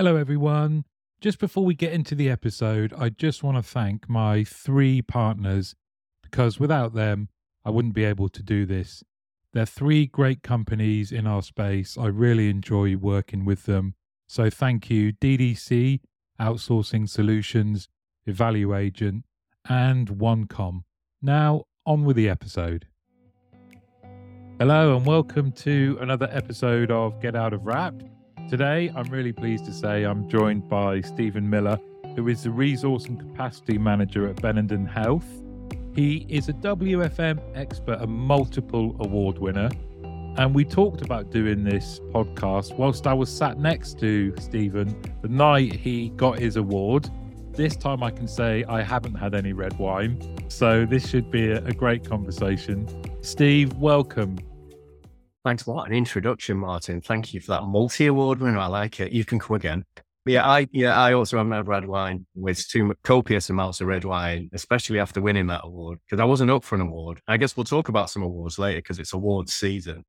Hello, everyone. Just before we get into the episode, I just want to thank my three partners because without them, I wouldn't be able to do this. They're three great companies in our space. I really enjoy working with them. So thank you, DDC, Outsourcing Solutions, Evaluagent, and OneCom. Now, on with the episode. Hello, and welcome to another episode of Get Out of Wrap. Today, I'm really pleased to say I'm joined by Steven Miller, who is the Resource and Capacity Manager at Benenden Health. He is a WFM expert and multiple award winner. And we talked about doing this podcast whilst I was sat next to Steven the night he got his award. This time I can say I haven't had any red wine. So this should be a, a great conversation. Steve, welcome. Thanks a lot. An introduction, Martin. Thank you for that multi award winner. I like it. You can come again. But yeah, I yeah, I also haven't had red wine with too copious amounts of red wine, especially after winning that award, because I wasn't up for an award. I guess we'll talk about some awards later because it's awards season.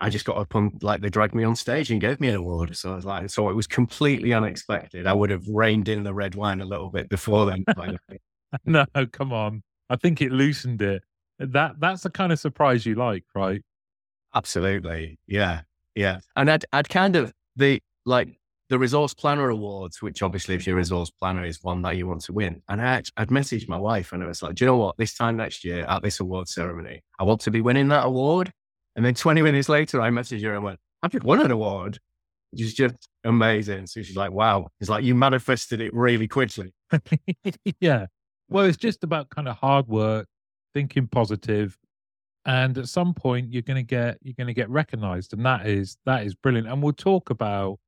I just got up on like they dragged me on stage and gave me an award. So I was like, so it was completely unexpected. I would have reined in the red wine a little bit before then. no, come on. I think it loosened it. That that's the kind of surprise you like, right? Absolutely. Yeah. Yeah. And I'd I'd kind of the like the resource planner awards, which obviously if you're a resource planner is one that you want to win. And I, I'd messaged my wife and I was like, do you know what? This time next year at this award ceremony, I want to be winning that award. And then 20 minutes later, I messaged her and went, I've just won an award. Which is just amazing. So she's like, wow. It's like you manifested it really quickly. yeah. Well, it's just about kind of hard work, thinking positive, and at some point you're going to get you're going to get recognized and that is that is brilliant and we'll talk about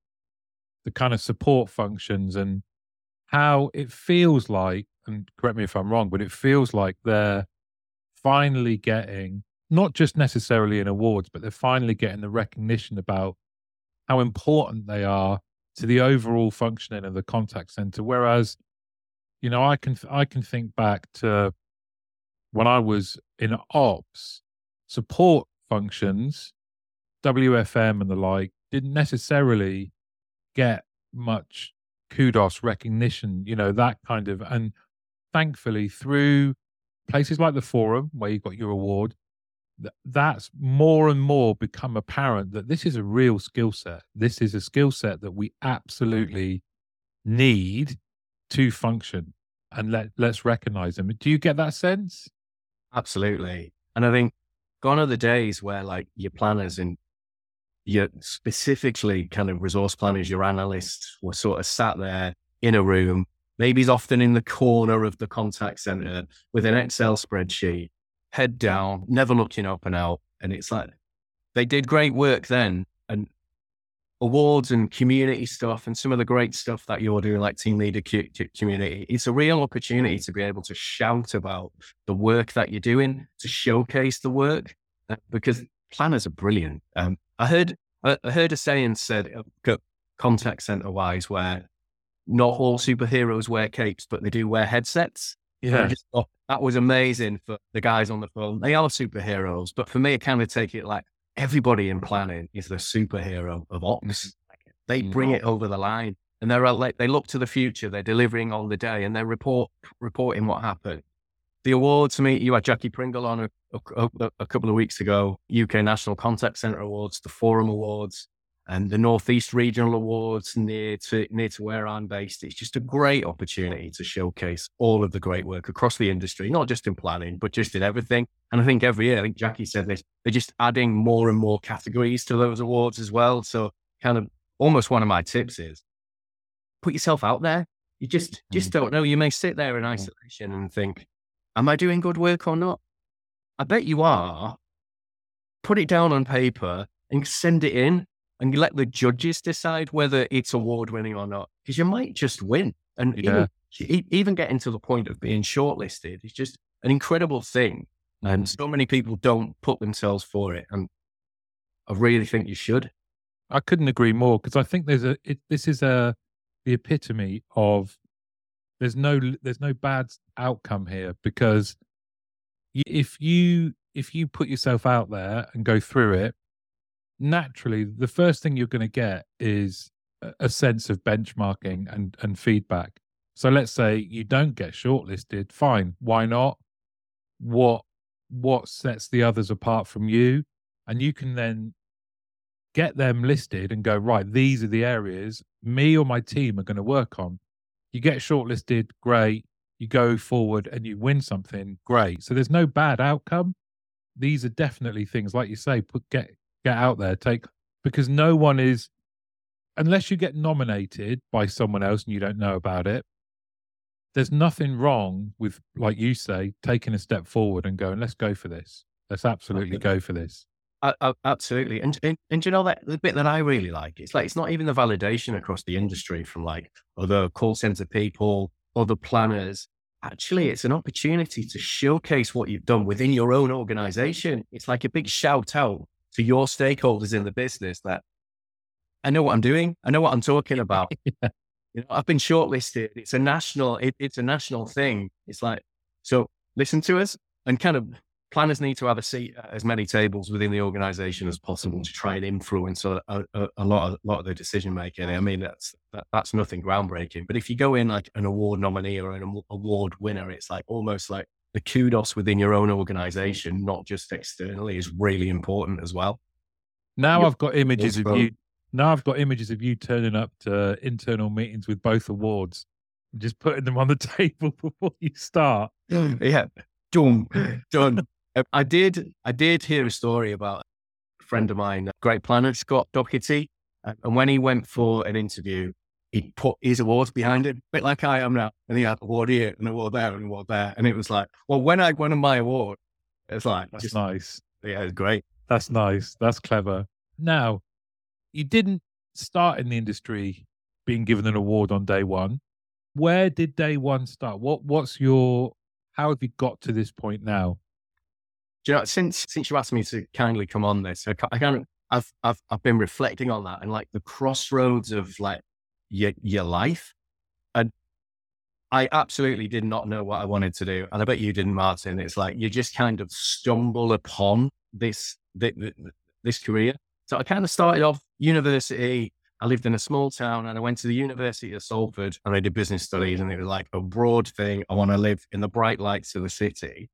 the kind of support functions and how it feels like, and correct me if I'm wrong, but it feels like they're finally getting not just necessarily in awards, but they're finally getting the recognition about how important they are to the overall functioning of the contact center. Whereas, you know, I can I can think back to when I was in ops, support functions, WFM and the like, didn't necessarily get much kudos, recognition, you know, that kind of. And thankfully, through places like the forum where you got your award, that's more and more become apparent that this is a real skill set. This is a skill set that we absolutely need to function and let, let's recognize them. Do you get that sense? Absolutely. And I think gone are the days where like your planners and your specifically kind of resource planners, your analysts were sort of sat there in a room, maybe often in the corner of the contact center with an Excel spreadsheet, head down, never looking up and out. And it's like they did great work then. And awards and community stuff and some of the great stuff that you're doing, like team leader community, it's a real opportunity to be able to shout about the work that you're doing, to showcase the work, uh, because planners are brilliant. Um, I heard I heard a saying said uh, contact center wise where not all superheroes wear capes, but they do wear headsets. Yeah, thought, that was amazing for the guys on the phone. They are superheroes, but for me, I kind of take it like everybody in planning is the superhero of mm-hmm. ops. They mm-hmm. bring it over the line, and they're uh, like they look to the future. They're delivering on the day, and they're report reporting what happened the awards, me, you had Jackie Pringle on a, a, a, couple of weeks ago, UK National Contact Centre Awards, the Forum Awards, and the Northeast Regional Awards near to near to where I'm based. It's just a great opportunity to showcase all of the great work across the industry, not just in planning, but just in everything. And I think every year, I think Jackie said this, they're just adding more and more categories to those awards as well. So kind of almost one of my tips is put yourself out there. You just just mm. don't know. You may sit there in isolation and think, Am I doing good work or not? I bet you are. Put it down on paper and send it in and let the judges decide whether it's award winning or not. Because you might just win. And yeah. even, even getting to the point of being shortlisted is just an incredible thing. And mm. so many people don't put themselves for it. And I really think you should. I couldn't agree more because I think there's a, it, this is a, the epitome of there's no there's no bad outcome here because if you if you put yourself out there and go through it naturally the first thing you're going to get is a sense of benchmarking and, and feedback. So let's say you don't get shortlisted, fine. Why not? What what sets the others apart from you? And you can then get them listed and go, right, these are the areas me or my team are going to work on. You get shortlisted, great. You go forward and you win something, great. So there's no bad outcome. These are definitely things, like you say, put get get out there, take because no one is unless you get nominated by someone else and you don't know about it, there's nothing wrong with, like you say, taking a step forward and going, let's go for this. Let's absolutely go for this. Uh, absolutely. And, and, and you know that the bit that I really like, it's like, it's not even the validation across the industry from like other call center people, other planners. Actually, it's an opportunity to showcase what you've done within your own organization. It's like a big shout out to your stakeholders in the business that I know what I'm doing. I know what I'm talking about. yeah. You know, I've been shortlisted. It's a national, it, it's a national thing. It's like, so listen to us and kind of planners need to have a seat at as many tables within the organization as possible to try and influence a, a, a lot of a lot of the decision making. I mean, that's that, that's nothing groundbreaking. But if you go in like an award nominee or an award winner, it's like almost like the kudos within your own organization, not just externally, is really important as well. Now yep. I've got images of you now I've got images of you turning up to internal meetings with both awards and just putting them on the table before you start. Yeah, done, done. Um, I did. I did hear a story about a friend of mine, great planner Scott Doherty, uh, and when he went for an interview, he put his awards behind him, a bit like I am now. And he had award here and award there and award there. And it was like, well, when I won my award, it's like, that's just, nice. Yeah, it's great. That's nice. That's clever. Now, you didn't start in the industry being given an award on day one. Where did day one start? What what's your how have you got to this point now? Do you know since since you asked me to kindly come on this, I, I kind of I've I've I've been reflecting on that and like the crossroads of like your your life. And I absolutely did not know what I wanted to do. And I bet you didn't, Martin. It's like you just kind of stumble upon this this, this career. So I kind of started off university. I lived in a small town and I went to the University of Salford and I did business studies and it was like a broad thing. I want to live in the bright lights of the city.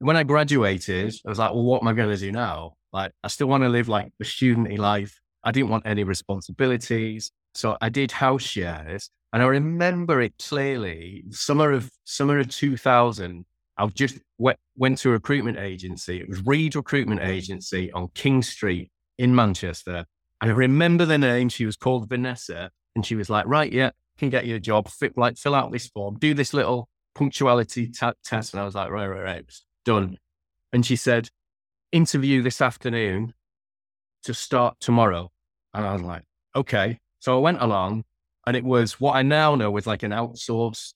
When I graduated, I was like, well, what am I going to do now? Like, I still want to live like the studenty life. I didn't want any responsibilities. So I did house shares and I remember it clearly. Summer of summer of 2000, I just went, went to a recruitment agency. It was Reed Recruitment Agency on King Street in Manchester. And I remember the name. She was called Vanessa, and she was like, "Right, yeah, can get you a job. Fit, like, fill out this form, do this little punctuality t- test." And I was like, "Right, right, right, done." And she said, "Interview this afternoon to start tomorrow." And I was like, "Okay." So I went along, and it was what I now know was like an outsourced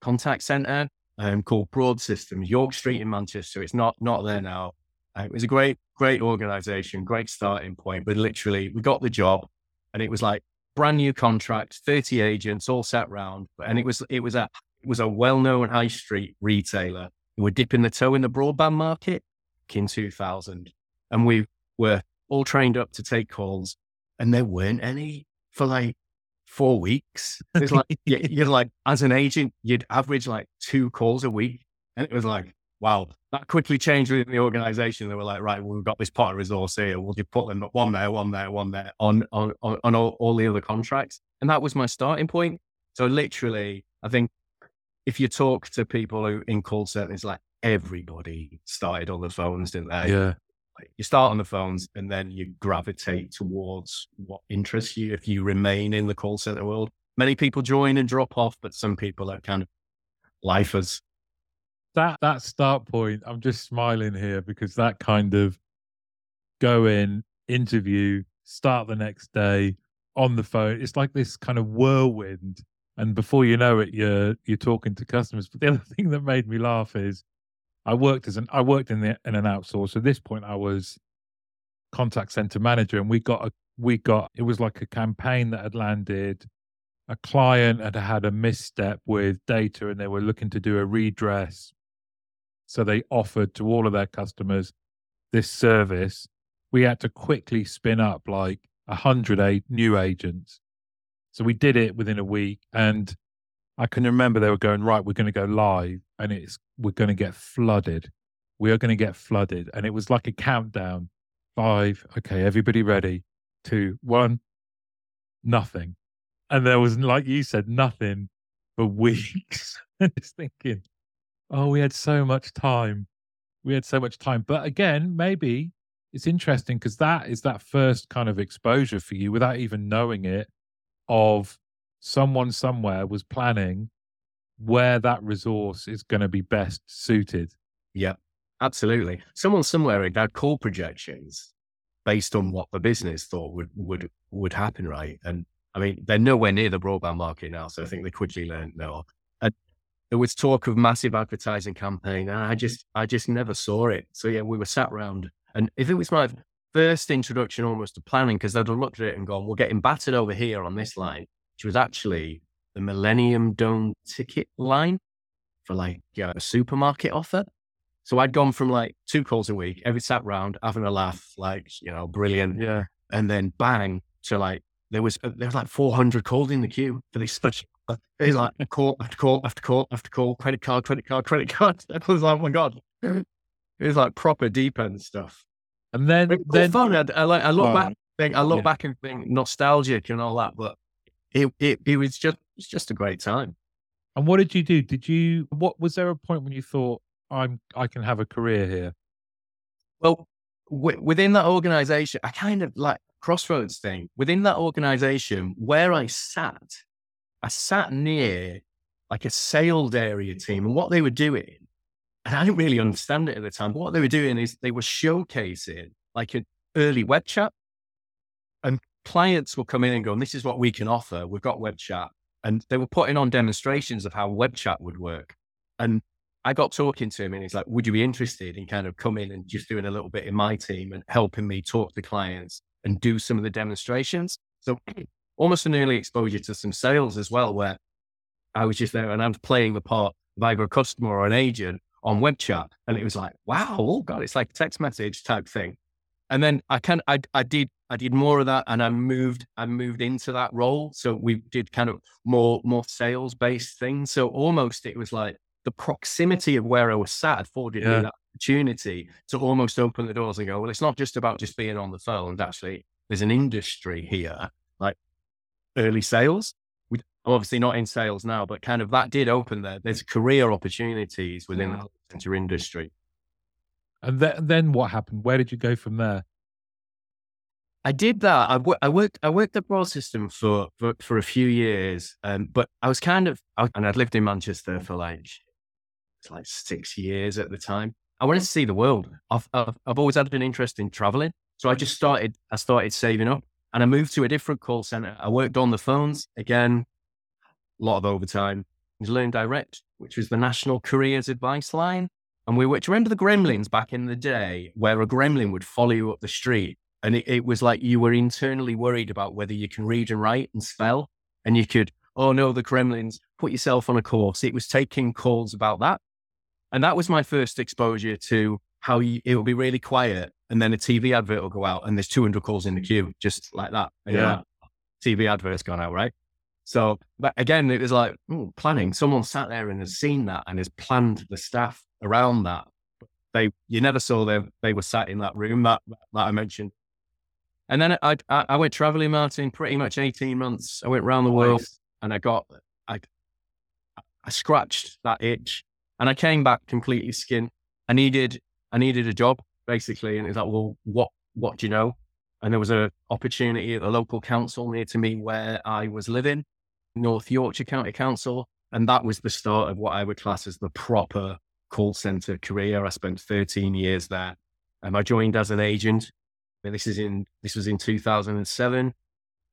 contact center um, called Broad Systems, York Street in Manchester. It's not not there now. Uh, it was a great, great organization, great starting point. But literally, we got the job, and it was like brand new contract, thirty agents, all sat round, and it was it was a it was a well known high street retailer who were dipping the toe in the broadband market in two thousand, and we were all trained up to take calls, and there weren't any for like four weeks. It's like you're like as an agent, you'd average like two calls a week, and it was like wow, that quickly changed within the organization. They were like, right, well, we've got this pot of resource here. We'll just put them one there, one there, one there on on on, all, all the other contracts. And that was my starting point. So literally, I think if you talk to people who in call centers, like everybody started on the phones, didn't they? Yeah. You start on the phones mm. and then you gravitate towards what interests you if you remain in the call center world. Many people join and drop off, but some people are kind of lifers that that start point, I'm just smiling here because that kind of go in, interview, start the next day on the phone. It's like this kind of whirlwind. And before you know it, you're you're talking to customers. But the other thing that made me laugh is I worked as an I worked in the in an outsource. At this point I was contact center manager and we got a we got it was like a campaign that had landed a client had had a misstep with data and they were looking to do a redress so they offered to all of their customers this service. We had to quickly spin up like a hundred new agents So we did it within a week, and I can remember they were going right. We're going to go live, and it's we're going to get flooded. We are going to get flooded, and it was like a countdown. Five, okay, everybody ready. Two, one, nothing, and there was like you said, nothing for weeks. just thinking, oh, we had so much time. We had so much time, but again, maybe it's interesting because that is that first kind of exposure for you without even knowing it of someone somewhere was planning where that resource is going to be best suited. Yeah, absolutely. Someone somewhere had call projections based on what the business thought would would would happen, right? And I mean, they're nowhere near the broadband market now, so I think they quickly learned no. And there was talk of massive advertising campaign, and I just I just never saw it. So yeah, we were sat around and if it was my first introduction almost to planning, because I'd have looked at it and gone, we're getting battered over here on this line, which was actually the Millennium Dome ticket line for like a supermarket offer. So I'd gone from like two calls a week, every sat round, having a laugh, like, you know, brilliant. Yeah. And then bang to like, there was, uh, there was like 400 calls in the queue for this such, it's like call after call after call after call, credit card, credit card, credit card. I was like, oh my God. It was like proper deep end stuff. And then, then fun. I, I, like, I look back, think, I look yeah. back and think nostalgic and all that, but it, it, it was just, it was just a great time. And what did you do? Did you, what was there a point when you thought, I'm, I can have a career here? Well, w- within that organization, I kind of like crossroads thing within that organization where I sat, I sat near like a sales area team and what they were doing and I didn't really understand it at the time. But what they were doing is they were showcasing like an early web chat. And clients will come in and go, this is what we can offer. We've got web chat. And they were putting on demonstrations of how web chat would work. And I got talking to him and he's like, would you be interested in kind of coming and just doing a little bit in my team and helping me talk to clients and do some of the demonstrations? So almost an early exposure to some sales as well, where I was just there and I was playing the part of either a customer or an agent on web chat. And it was like, wow, oh God, it's like text message type thing. And then I can I I did I did more of that and I moved I moved into that role. So we did kind of more more sales based things. So almost it was like the proximity of where I was sat afforded yeah. me that opportunity to almost open the doors and go, well, it's not just about just being on the phone. Actually, there's an industry here, like early sales. I'm obviously not in sales now, but kind of that did open there. There's career opportunities within the center industry. And th- then what happened? Where did you go from there? I did that. I, w- I worked. I worked at Broadsystems for, for for a few years, um, but I was kind of, I, and I'd lived in Manchester for like, like six years at the time. I wanted to see the world. I've, I've I've always had an interest in traveling, so I just started. I started saving up, and I moved to a different call center. I worked on the phones again, a lot of overtime. was learndirect, which was the national careers advice line. And we were, do you remember the gremlins back in the day where a gremlin would follow you up the street? And it, it was like you were internally worried about whether you can read and write and spell. And you could, oh no, the gremlins, put yourself on a course. It was taking calls about that. And that was my first exposure to how you, it will be really quiet. And then a TV advert will go out and there's 200 calls in the queue, just like that. And yeah. TV advert's gone out, right? So, but again, it was like ooh, planning. Someone sat there and has seen that and has planned the staff around that. They, you never saw them. They were sat in that room that that I mentioned. And then I, I, I went traveling, Martin, pretty much 18 months. I went around the world and I got, I, I scratched that itch and I came back completely skinned. I needed, I needed a job basically. And it's like, well, what, what do you know? And there was an opportunity at the local council near to me where I was living. North Yorkshire County Council. And that was the start of what I would class as the proper call center career. I spent 13 years there. And I joined as an agent. This is in this was in 2007.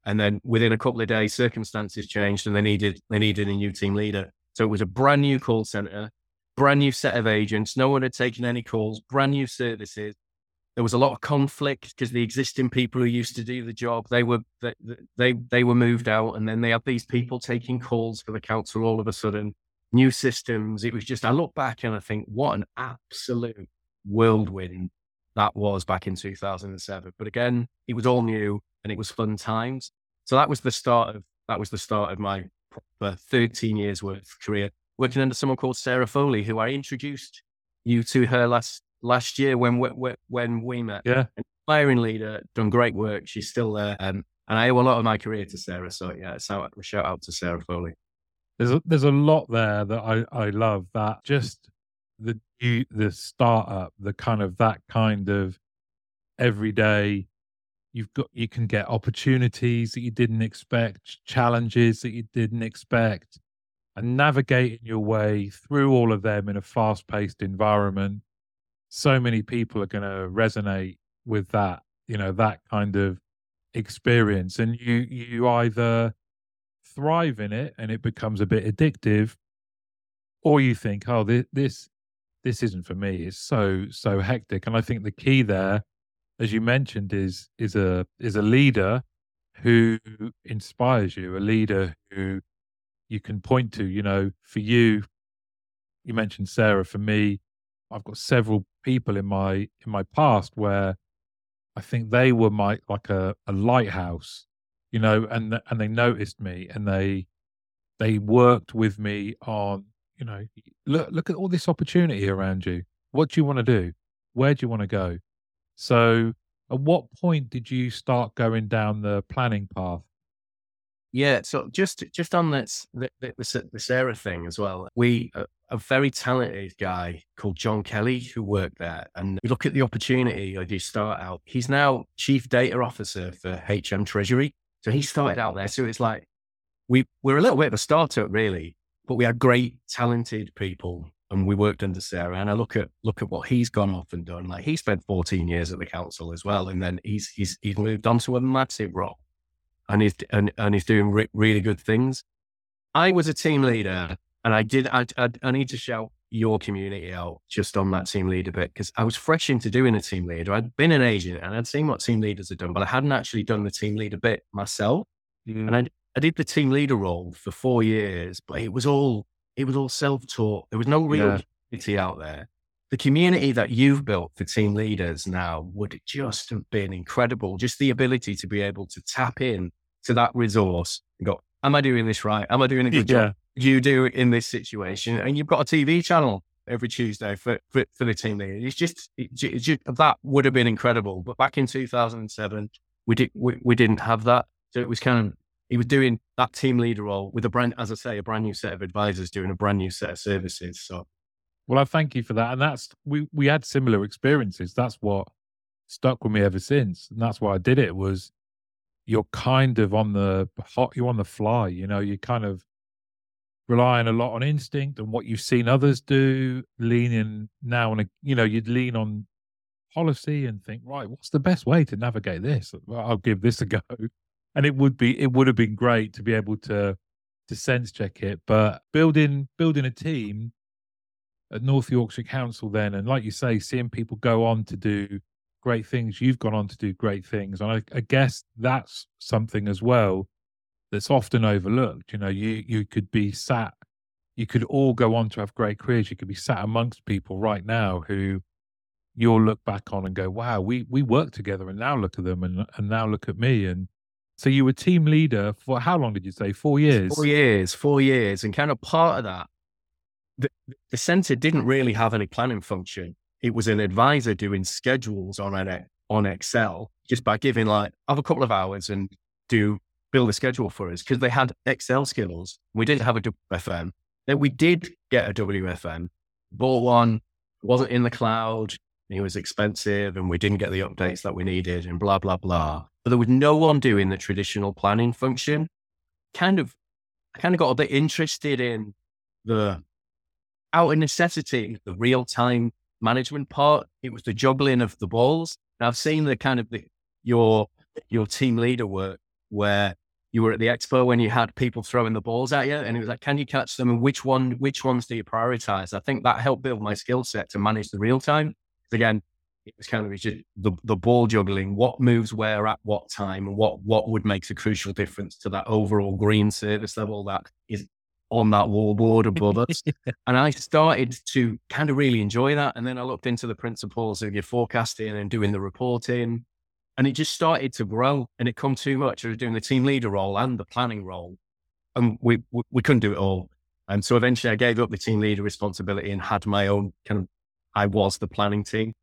And then within a couple of days, circumstances changed and they needed they needed a new team leader. So it was a brand new call center, brand new set of agents. No one had taken any calls, brand new services there was a lot of conflict because the existing people who used to do the job they were they, they they were moved out and then they had these people taking calls for the council all of a sudden new systems it was just i look back and i think what an absolute whirlwind that was back in 2007 but again it was all new and it was fun times so that was the start of that was the start of my proper 13 years worth career working under someone called Sarah Foley, who I introduced you to her last last year when we, when we met. Yeah, inspiring leader, done great work. She's still there, um, and I owe a lot of my career to Sarah. So yeah, so a shout out to Sarah Foley. There's a, there's a lot there that I I love. That just the the startup, the kind of that kind of everyday. You've got you can get opportunities that you didn't expect, challenges that you didn't expect, and navigating your way through all of them in a fast paced environment. So many people are going to resonate with that, you know, that kind of experience. And you you either thrive in it and it becomes a bit addictive, or you think, oh, this this this isn't for me. It's so so hectic. And I think the key there, as you mentioned, is is a is a leader who inspires you, a leader who you can point to. You know, for you, you mentioned Sarah. For me, I've got several people in my in my past where I think they were my like a, a lighthouse, you know, and and they noticed me and they they worked with me on, you know, look look at all this opportunity around you. What do you want to do? Where do you want to go? So, at what point did you start going down the planning path? Yeah, so just just on this this, uh, this era thing as well. We a, a, very talented guy called John Kelly who worked there, and we look at the opportunity I do start out. He's now chief data officer for HM Treasury, so he started out there. So it's like we we're a little bit of a startup really, but we had great talented people, and we worked under Sarah. And I look at look at what he's gone off and done. Like he spent 14 years at the council as well, and then he's he's he's moved on to a massive role and he's and, and he's doing re- really good things. I was a team leader, and I did. I, I, I need to shout your community out just on that team leader bit because I was fresh into doing a team leader. I'd been an agent and I'd seen what team leaders had done, but I hadn't actually done the team leader bit myself. Mm. And I, I did the team leader role for four years, but it was all it was all self taught. There was no real yeah. community out there. The community that you've built for team leaders now would just have been incredible. Just the ability to be able to tap in to that resource and go, Am I doing this right? Am I doing a good yeah. job? You do in this situation, and you've got a TV channel every Tuesday for, for, for the team leader. It's just, it's just, that would have been incredible. But back in 2007, we did we, we didn't have that, so it was kind of he was doing that team leader role with a brand, as I say, a brand new set of advisors doing a brand new set of services. So, well, I thank you for that, and that's we we had similar experiences. That's what stuck with me ever since, and that's why I did it. Was you're kind of on the hot, you're on the fly. You know, you're kind of relying a lot on instinct and what you've seen others do, leaning now on a, you know, you'd lean on policy and think, right, what's the best way to navigate this? Well, I'll give this a go. And it would be, it would have been great to be able to, to sense check it. But building, building a team at North Yorkshire Council then, and like you say, seeing people go on to do great things. You've gone on to do great things. And I, I guess that's something as well that's often overlooked. You know, you, you could be sat, you could all go on to have great careers. You could be sat amongst people right now who you'll look back on and go, wow, we, we worked together and now look at them and, and now look at me. And so you were team leader for how long did you say? Four years? Four years, four years. And kind of part of that, the, the center didn't really have any planning function it was an advisor doing schedules on an, on Excel just by giving like have a couple of hours and do build a schedule for us because they had Excel skills. We didn't have a WFM. Then we did get a WFM, bought one, wasn't in the cloud. It was expensive and we didn't get the updates that we needed and blah, blah, blah. But there was no one doing the traditional planning function. Kind of, I kind of got a bit interested in the out of necessity, the real time management part. It was the juggling of the balls. Now, I've seen the kind of the, your your team leader work where you were at the expo when you had people throwing the balls at you, and it was like, can you catch them, and which one which ones do you prioritize? I think that helped build my skill set to manage the real time. Again, it was kind of just the, the ball juggling, what moves where at what time, and what what would make a crucial difference to that overall green service level that is on that wallboard above us. and I started to kind of really enjoy that. And then I looked into the principles of your forecasting and doing the reporting. And it just started to grow and it come too much. I was doing the team leader role and the planning role. And we, we, we couldn't do it all. And so eventually I gave up the team leader responsibility and had my own kind of, I was the planning team.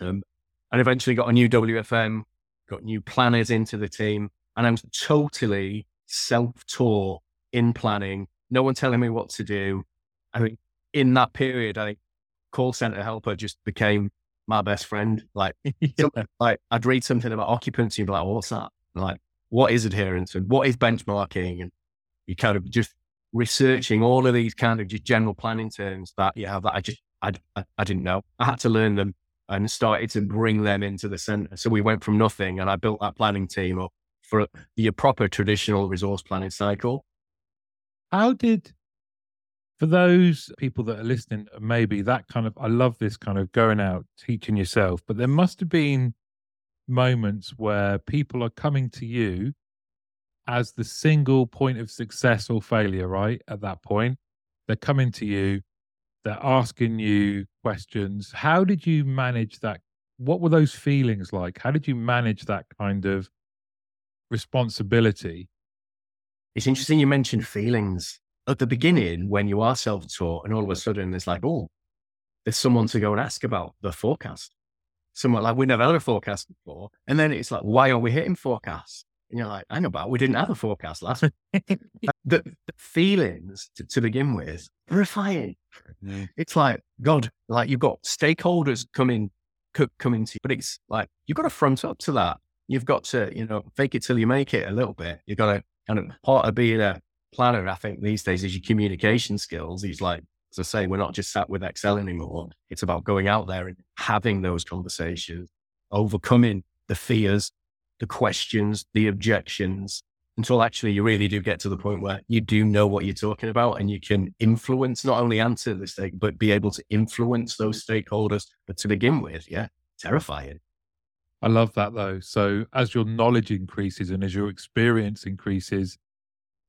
Um, and eventually got a new WFM, got new planners into the team. And I was totally self taught in planning, no one telling me what to do. I think in that period, I call center helper just became my best friend. Like, yeah. like I'd read something about occupancy and be like, well, what's that? like, what is adherence and what is benchmarking? And you kind of just researching all of these kind of just general planning terms that you have that I just, I, I, I didn't know. I had to learn them and started to bring them into the center. So we went from nothing and I built that planning team up for the proper traditional resource planning cycle. How did for those people that are listening, maybe that kind of, I love this kind of going out, teaching yourself, but there must have been moments where people are coming to you as the single point of success or failure, right? At that point, they're coming to you, they're asking you questions. How did you manage that? What were those feelings like? How did you manage that kind of responsibility? It's interesting you mentioned feelings at the beginning when you are self-taught and all of a sudden it's like, oh, there's someone to go and ask about the forecast. Someone like we never had a forecast before. And then it's like, why are we hitting forecasts? And you're like, I know about we didn't have a forecast last the, the, feelings to, to, begin with, terrifying. Mm. It's like, God, like you've got stakeholders coming coming to you, but it's like you've got to front up to that. You've got to, you know, fake it till you make it a little bit. You've got to kind of part of being a planner, I think these days is your communication skills. He's like, as I say, we're not just sat with Excel anymore. It's about going out there and having those conversations, overcoming the fears, the questions, the objections, until actually you really do get to the point where you do know what you're talking about and you can influence, not only answer the stake, but be able to influence those stakeholders. But to begin with, yeah, terrifying. I love that though. So as your knowledge increases and as your experience increases,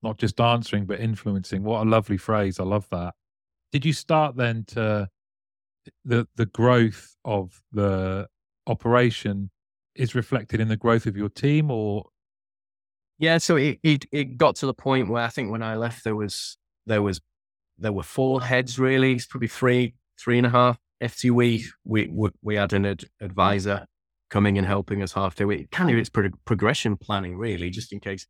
not just answering but influencing. What a lovely phrase! I love that. Did you start then to the the growth of the operation is reflected in the growth of your team, or yeah? So it it, it got to the point where I think when I left there was there was there were four heads really, it's probably three three and a half. FTE we we we had an ad, advisor coming and helping us half day. It kind of it's pro- progression planning really, just in case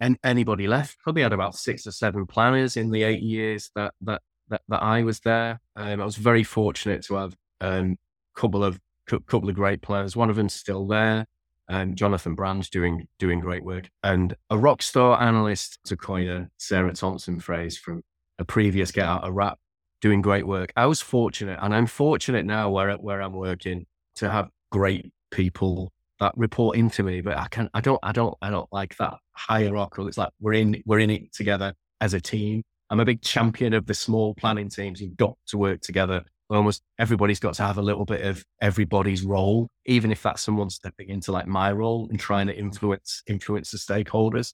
and anybody left. Probably had about six or seven planners in the eight years that that that, that I was there. Um, I was very fortunate to have a um, couple of couple of great planners. One of them's still there, and Jonathan Brand's doing doing great work. And a rock star analyst, to coin a Sarah Thompson phrase from a previous Get Out a Wrap, doing great work. I was fortunate, and I'm fortunate now where where I'm working to have great people that report into me, but I can I don't I don't I don't like that hierarchical. It's like we're in we're in it together as a team. I'm a big champion of the small planning teams. You've got to work together. Almost everybody's got to have a little bit of everybody's role, even if that's someone stepping into like my role and trying to influence influence the stakeholders.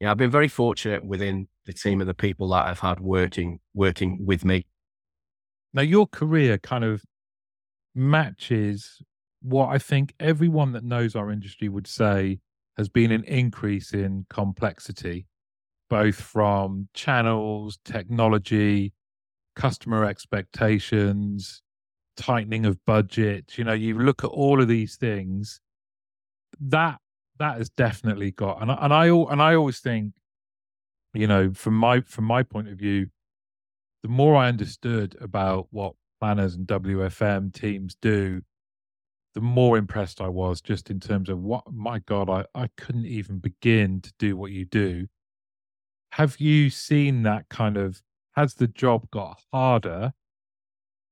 Yeah, I've been very fortunate within the team of the people that I've had working working with me. Now your career kind of matches what I think everyone that knows our industry would say has been an increase in complexity, both from channels, technology, customer expectations, tightening of budget. You know, you look at all of these things. That that has definitely got, and I, and I and I always think, you know, from my from my point of view, the more I understood about what planners and WFM teams do, the more impressed I was just in terms of what, my God, I, I couldn't even begin to do what you do. Have you seen that kind of, has the job got harder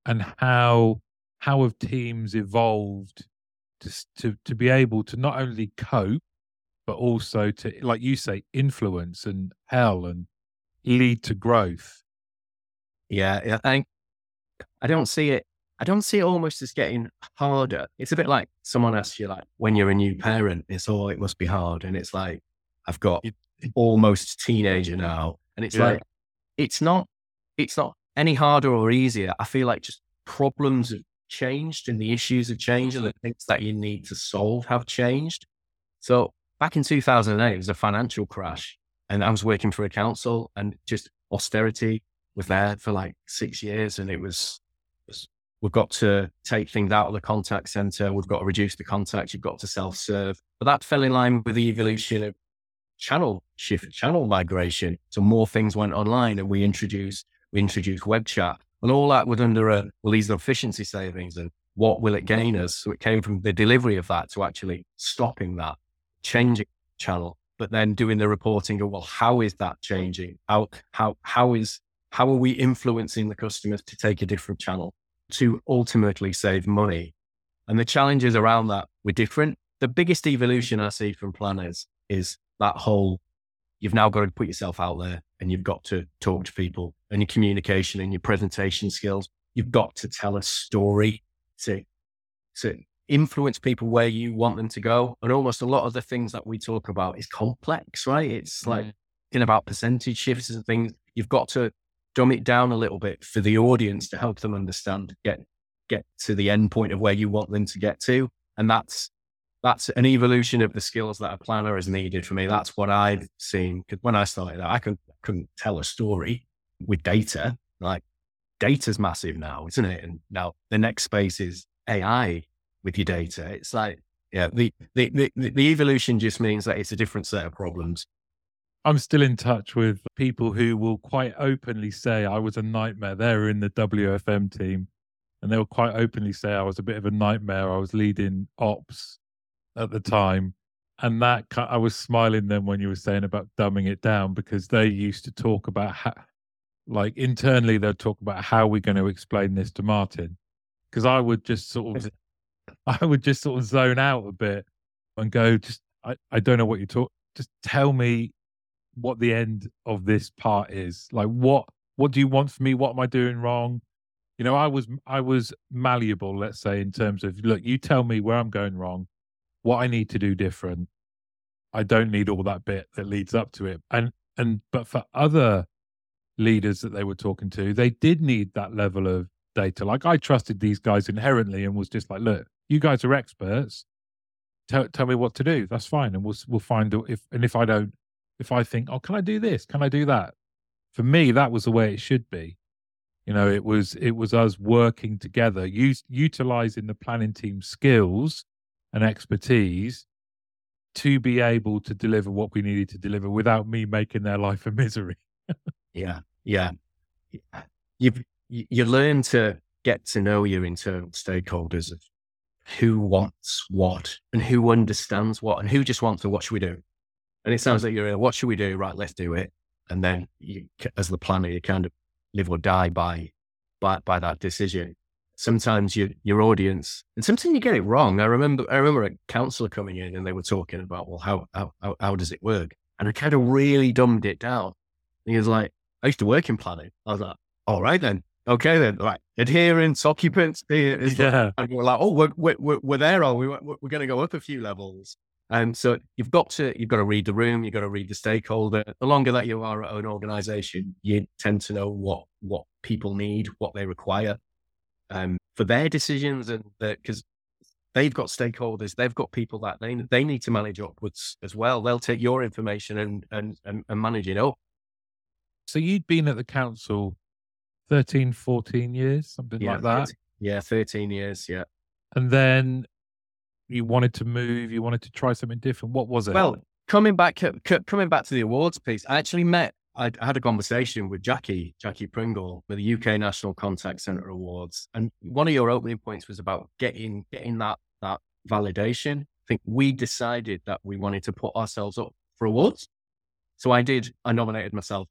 and how, how have teams evolved to, to, to be able to not only cope, but also to, like you say, influence and hell and lead to growth? Yeah, I think I don't see it I don't see it almost as getting harder. It's a bit like someone asks you, like, when you're a new parent, it's all, oh, it must be hard. And it's like, I've got almost teenager now. And it's yeah. like, it's not, it's not any harder or easier. I feel like just problems have changed and the issues have changed and the things that you need to solve have changed. So back in 2008, it was a financial crash and I was working for a council and just austerity was there for like six years. And it was, we've got to take things out of the contact center. We've got to reduce the contacts. You've got to self serve. But that fell in line with the evolution of channel shift, channel migration. So more things went online and we introduced, we introduced web chat and all that was under a, well, these are efficiency savings and what will it gain us? So it came from the delivery of that to actually stopping that, changing channel, but then doing the reporting of, well, how is that changing? How, how, how is, how are we influencing the customers to take a different channel to ultimately save money? And the challenges around that were different. The biggest evolution I see from planners is that whole, you've now got to put yourself out there and you've got to talk to people and your communication and your presentation skills. You've got to tell a story to, to influence people where you want them to go. And almost a lot of the things that we talk about is complex, right? It's like mm. in about percentage shifts and things. You've got to dumb it down a little bit for the audience to help them understand, get get to the end point of where you want them to get to. And that's that's an evolution of the skills that a planner is needed for me. That's what I've seen. Because when I started out, I couldn't, couldn't tell a story with data. Like data's massive now, isn't it? And now the next space is AI with your data. It's like, yeah, the, the, the, the evolution just means that it's a different set of problems. I'm still in touch with people who will quite openly say I was a nightmare. They're in the WFM team and they will quite openly say I was a bit of a nightmare. I was leading ops at the time. And that I was smiling then when you were saying about dumbing it down because they used to talk about how, like internally, they'd talk about how we're going to explain this to Martin. Because I would just sort of, I would just sort of zone out a bit and go, just, I, I don't know what you talk. Just tell me what the end of this part is. Like, what, what do you want from me? What am I doing wrong? You know, I was, I was malleable, let's say, in terms of, look, you tell me where I'm going wrong what I need to do different. I don't need all that bit that leads up to it. And and but for other leaders that they were talking to, they did need that level of data. Like I trusted these guys inherently and was just like, look, you guys are experts. Tell tell me what to do. That's fine, and we'll we'll find if and if I don't, if I think, oh, can I do this? Can I do that? For me, that was the way it should be. You know, it was it was us working together, use, utilizing the planning team skills and expertise to be able to deliver what we needed to deliver without me making their life a misery. yeah, yeah. You you learn to get to know your internal stakeholders of who wants what and who understands what and who just wants to what should we do. And it sounds like you're what should we do? Right, let's do it. And then you, as the planner, you kind of live or die by by by that decision sometimes your your audience and sometimes you get it wrong. I remember I remember a counselor coming in and they were talking about well how how how, does it work? And I kind of really dumbed it down. And he was like, I used to work in planning. I was like, all right then. Okay then, right. Adherence, occupancy. Eh, yeah. And we're like, oh, we're, we're, we're there. Are we? We're, we're going to go up a few levels. And so you've got to you've got to read the room, you've got to read the stakeholder. The longer that you are at an organization, you tend to know what what people need, what they require um, for their decisions and because they've got stakeholders, they've got people that they they need to manage upwards as well. They'll take your information and and and, and manage it up. So you'd been at the council 13, 14 years, something yeah, like that. 13, yeah, 13 years. Yeah. And then you wanted to move, you wanted to try something different. What was it? Well, coming back, coming back to the awards piece, I actually met I had a conversation with Jackie, Jackie Pringle, with the UK National Contact Center Awards, and one of your opening points was about getting getting that that validation. I think we decided that we wanted to put ourselves up for awards, so I did. I nominated myself,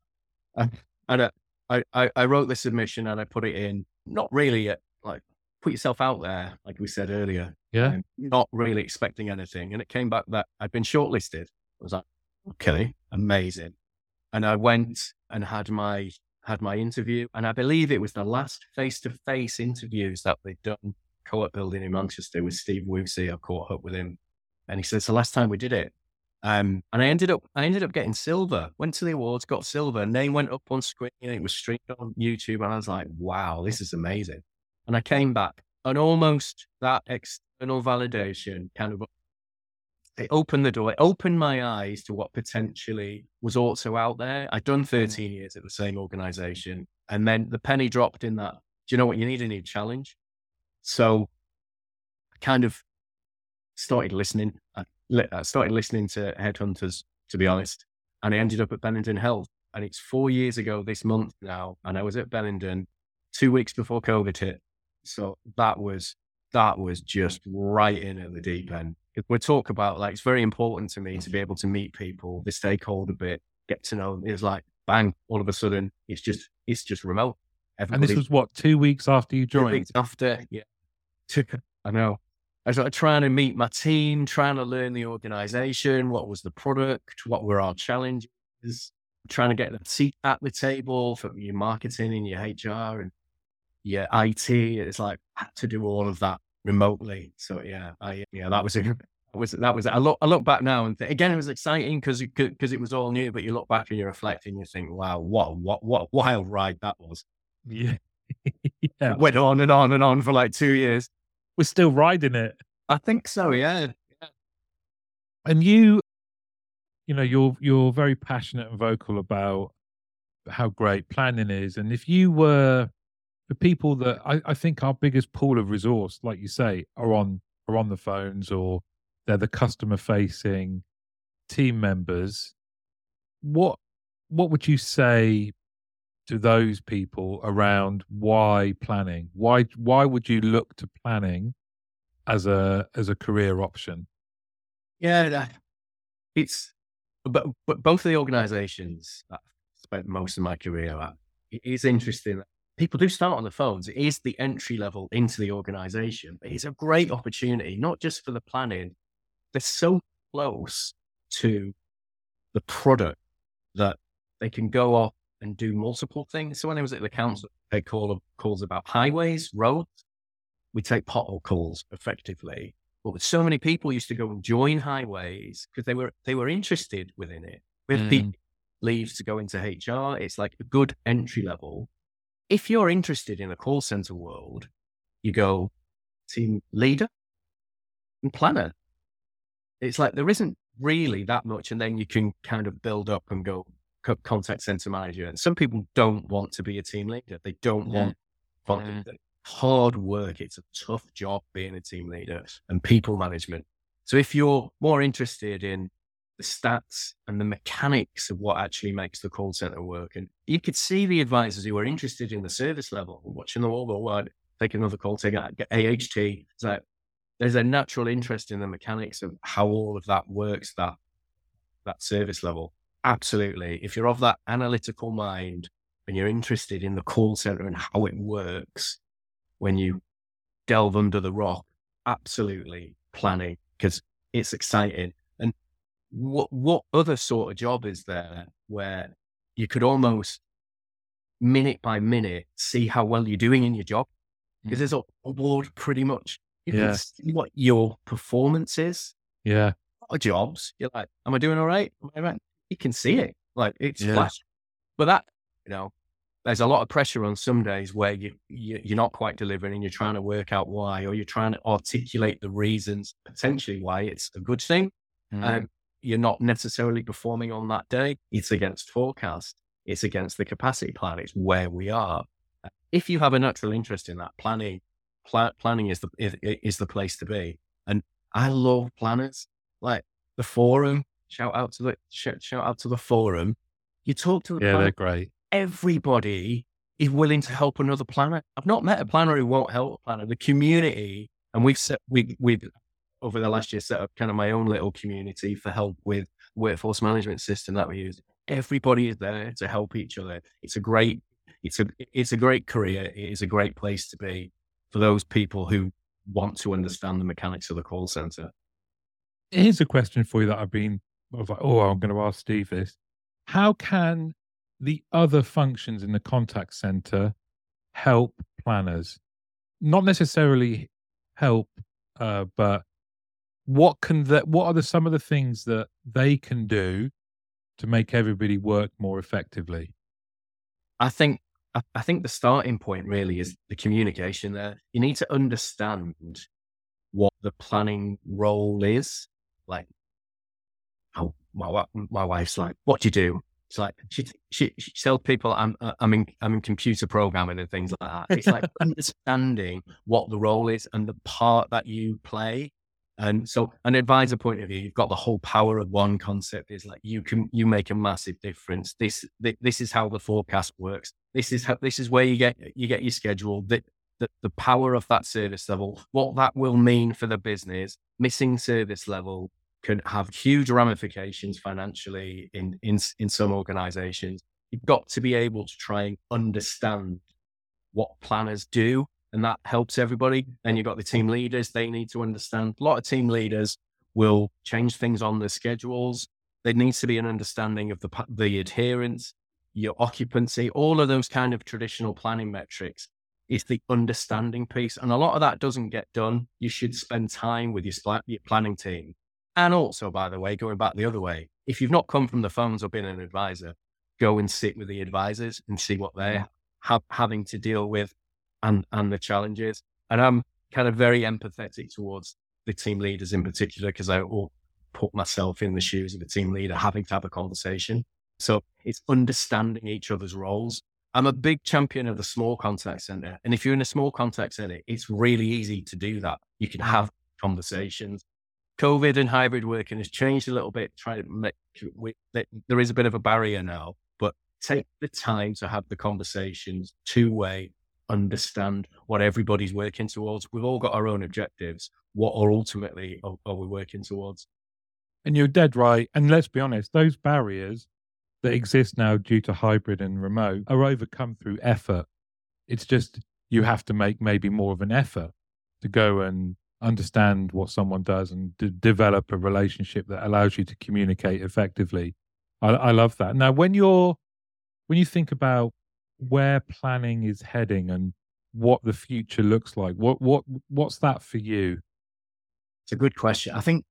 and, and I, I I wrote the submission and I put it in. Not really at, like put yourself out there, like we said earlier. Yeah. Not really expecting anything, and it came back that I'd been shortlisted. I was like, okay, amazing and I went and had my had my interview, and I believe it was the last face to face interviews that they'd done co-op building in Manchester with Steve Woodsey. I caught up with him, and he said it's the last time we did it. Um, and I ended up I ended up getting silver. Went to the awards, got silver. Name went up on screen. It was streamed on YouTube, and I was like, "Wow, this is amazing." And I came back and almost that external validation kind of it opened the door, it opened my eyes to what potentially was also out there. I'd done mm. 13 years at the same organization. And then the penny dropped in that, do you know what? You need a new challenge. So I kind of started listening. I, I started listening to headhunters, to be honest. And I ended up at Benenden Health. And it's four years ago this month now. And I was at Bennington two weeks before COVID hit. So that was, that was just right in at the deep end we talk about like it's very important to me to mm. be able to meet people, the stakeholder bit, get to know. Them. It's like bang, all of a sudden it's just it's just remote. Everybody, and this was what two weeks after you joined. Two weeks after, yeah. I know. I was like trying to meet my team, trying to learn the organization, what was the product, what were our challenges, trying to get a seat at the table for your marketing and your HR and your IT. It's like I had to do all of that remotely. So yeah, I yeah that was a was that was I look I look back now and th- again it was exciting because because it was all new. But you look back and you reflect and you think, wow, what what what wild ride that was. Yeah, yeah. It went on and on and on for like two years. We're still riding it. I think so. Yeah. yeah. And you, you know, you're you're very passionate and vocal about how great planning is, and if you were the people that I, I think our biggest pool of resource, like you say, are on are on the phones or they're the customer facing team members. What what would you say to those people around why planning? Why why would you look to planning as a as a career option? Yeah, uh, it's but but both of the organisations that I spent most of my career at. It is interesting people do start on the phones. It is the entry level into the organization. but It's a great opportunity, not just for the planning. They're so close to the product that they can go off and do multiple things. So when I was at the council, they call calls about highways, roads. We take pothole calls effectively. But so many people used to go and join highways because they were they were interested within it. With mm. people leaves to go into HR, it's like a good entry level if you're interested in a call center world, you go team leader and planner. It's like there isn't really that much, and then you can kind of build up and go contact center manager. And some people don't want to be a team leader; they don't yeah. want yeah. Mm. hard work. It's a tough job being a team leader and people management. So if you're more interested in the stats and the mechanics of what actually makes the call center work. And you could see the advisors who were interested in the service level, watching the all go, well, take another call, take AHT. It's like there's a natural interest in the mechanics of how all of that works, that that service level. Absolutely. If you're of that analytical mind and you're interested in the call center and how it works when you delve under the rock, absolutely planning because it's exciting what what other sort of job is there where you could almost minute by minute see how well you're doing in your job because mm. there's a award pretty much you yeah. can see what your performance is yeah jobs you're like am i doing all right am I right? you can see it like it's yeah. flash but that you know there's a lot of pressure on some days where you, you you're not quite delivering and you're trying to work out why or you're trying to articulate the reasons potentially why it's a good thing mm. um, you're not necessarily performing on that day. It's against forecast. It's against the capacity plan. It's where we are. If you have a natural interest in that, planning, pl- planning is the is, is, the place to be. And I love planners. Like the forum. Shout out to the shout, shout out to the forum. You talk to the yeah, planner, they're great. Everybody is willing to help another planner. I've not met a planner who won't help a planner. The community, and we've set we we've over the last year set up kind of my own little community for help with workforce management system that we use. Everybody is there to help each other. It's a great, it's a, it's a great career. It is a great place to be for those people who want to understand the mechanics of the call center. Here's a question for you that I've been, I was like, oh, I'm going to ask Steve this. How can the other functions in the contact center help planners? Not necessarily help, uh, but what can that what are the some of the things that they can do to make everybody work more effectively i think I, I think the starting point really is the communication there. You need to understand what the planning role is. Like, oh, my, my wife's like, what do you do? It's like she, she, she tells people I'm uh, I'm in I'm in computer programming and things like that. It's like understanding what the role is and the part that you play. And so, an advisor point of view, you've got the whole power of one concept. Is like you can you make a massive difference. This this is how the forecast works. This is how this is where you get you get your schedule. The, the the power of that service level, what that will mean for the business. Missing service level can have huge ramifications financially in in in some organizations. You've got to be able to try and understand what planners do, and that helps everybody. Then you've got the team leaders; they need to understand. A lot of team leaders will change things on their schedules. There needs to be an understanding of the the adherence, your occupancy, all of those kind of traditional planning metrics. It's the understanding piece, and a lot of that doesn't get done. You should spend time with your, your planning team and also, by the way, going back the other way, if you've not come from the phones or been an advisor, go and sit with the advisors and see what they're ha- having to deal with and, and the challenges. And I'm kind of very empathetic towards the team leaders in particular, because I will put myself in the shoes of a team leader having to have a conversation. So it's understanding each other's roles. I'm a big champion of the small contact center. And if you're in a small contact center, it's really easy to do that. You can have conversations COVID and hybrid working has changed a little bit. Trying to make we, there is a bit of a barrier now, but take the time to have the conversations two way, understand what everybody's working towards. We've all got our own objectives. What are ultimately are, are we working towards? And you're dead right. And let's be honest, those barriers that exist now due to hybrid and remote are overcome through effort. It's just you have to make maybe more of an effort to go and understand what someone does and d- develop a relationship that allows you to communicate effectively. I, I love that. Now, when you're when you think about where planning is heading and what the future looks like, what what what's that for you? It's a good question. I think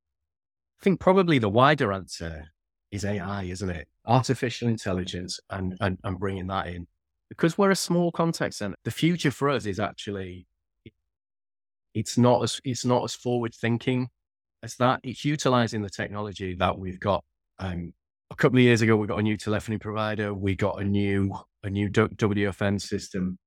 I think probably the wider answer is AI, isn't it? Artificial intelligence and, and, and bringing that in. Because we're a small context and the future for us is actually it's not as it's not as forward thinking as that. It's utilizing the technology that we've got. Um, a couple of years ago, we got a new telephony provider. We got a new a new WFM system,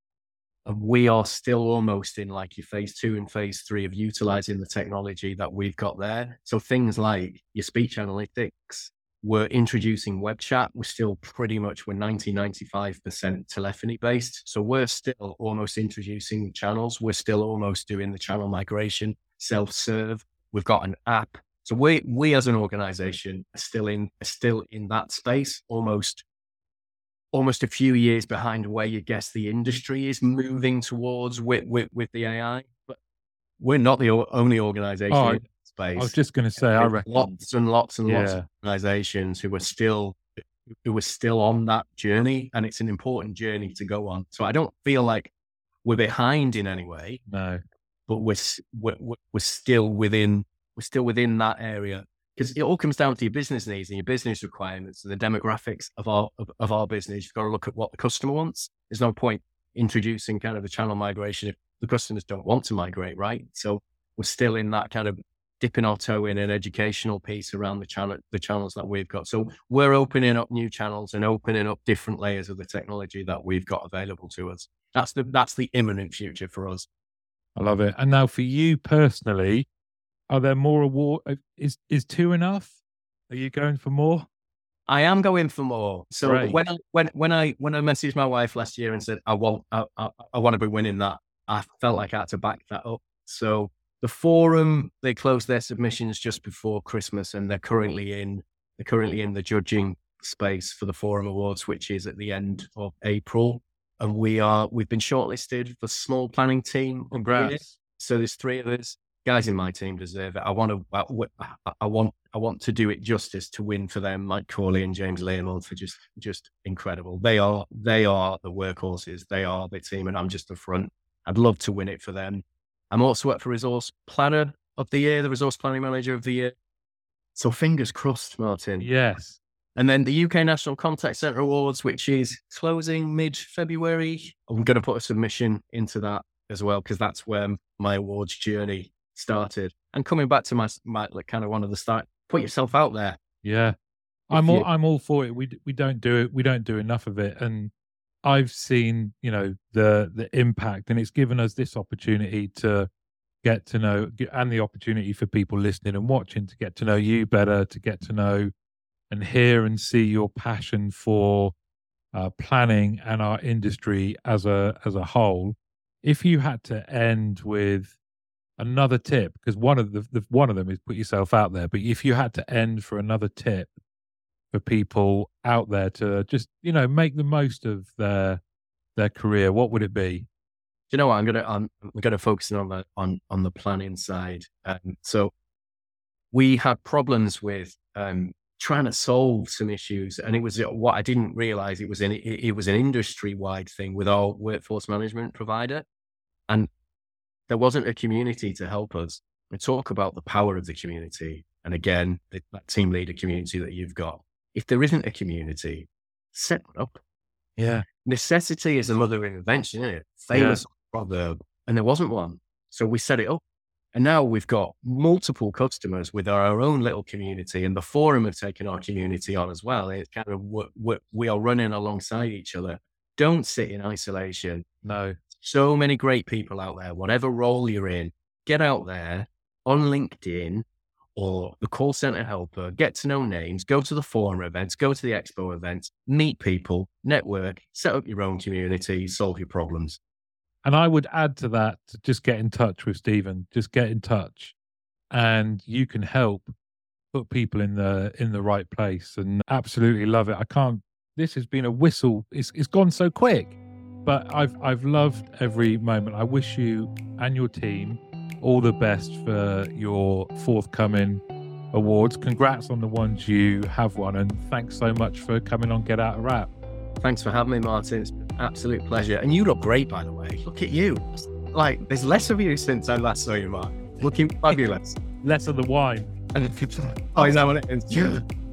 and we are still almost in like your phase two and phase three of utilizing the technology that we've got there. So things like your speech analytics, we're introducing web chat. We're still pretty much, we're 90, 95% telephony based. So we're still almost introducing channels. We're still almost doing the channel migration, self serve. We've got an app. So we, we as an organization are still in, are still in that space, almost, almost a few years behind where you guess the mm-hmm. industry is moving towards with, with, with the AI. But we're not the only organization. Oh, space. I was just going to say, I reckon lots and lots and yeah. lots of organizations who are still who are still on that journey, and it's an important journey to go on. So I don't feel like we're behind in any way. No, but we're we're, we're still within we're still within that area because it all comes down to your business needs and your business requirements and the demographics of our of, of, our business. You've got to look at what the customer wants. There's no point introducing kind of the channel migration if the customers don't want to migrate, right? So we're still in that kind of dipping our toe in an educational piece around the channel, the channels that we've got. So we're opening up new channels and opening up different layers of the technology that we've got available to us. That's the that's the imminent future for us. I love it. And now for you personally, are there more award? Uh, is is two enough? Are you going for more? I am going for more. So Great. when I, when when I when I messaged my wife last year and said I want I, I, I want to be winning that, I felt like I had to back that up. So the forum they closed their submissions just before Christmas, and they're currently in they're currently in the judging space for the forum awards, which is at the end of April. And we are we've been shortlisted for small planning team. Congrats! So there's three of us. Guys in my team deserve it. I want to. I, I want. I want to do it justice to win for them. Mike Corley and James Learmonth for just just incredible. They are they are the workhorses. They are the team, and I'm just the front. I'd love to win it for them. I'm also up for resource planner of the year, the resource planning manager of the year. So fingers crossed, Martin. Yes. And then the UK National Contact Centre Awards, which is closing mid February. I'm going to put a submission into that as well, because that's where my awards journey started. And coming back to my, my like kind of one of the start, put yourself out there. Yeah. I'm all, I'm all for it. We, we don't do it. We don't do enough of it. And I've seen, you know, the, the impact and it's given us this opportunity to get to know and the opportunity for people listening and watching to get to know you better, to get to know and hear and see your passion for uh, planning and our industry as a as a whole. If you had to end with another tip, because one of the, the one of them is put yourself out there, but if you had to end for another tip for people out there to just you know make the most of their their career, what would it be? you know what? I'm gonna I'm, I'm gonna focus on the on on the planning side. Um, so we had problems with um, trying to solve some issues, and it was uh, what I didn't realize it was an it, it was an industry wide thing with our workforce management provider, and there wasn't a community to help us. We talk about the power of the community, and again, the, that team leader community that you've got. If there isn't a community, set it up. Yeah. Necessity is the mother of invention, isn't it? Famous proverb, and there wasn't one. So we set it up. And now we've got multiple customers with our own little community, and the forum have taken our community on as well. It's kind of what we are running alongside each other. Don't sit in isolation. No. So many great people out there, whatever role you're in, get out there on LinkedIn or the call center helper, get to know names, go to the forum events, go to the expo events, meet people, network, set up your own community, solve your problems. And I would add to that just get in touch with Steven. Just get in touch, and you can help put people in the in the right place. And absolutely love it. I can't. This has been a whistle. It's it's gone so quick, but I've I've loved every moment. I wish you and your team all the best for your forthcoming awards. Congrats on the ones you have won, and thanks so much for coming on Get Out of Wrap. Thanks for having me, Martin. It's absolute pleasure. And you look great, by the way. Look at you. Like, there's less of you since I last saw you, Mark. Looking fabulous. less of the wine. oh, is that what it is?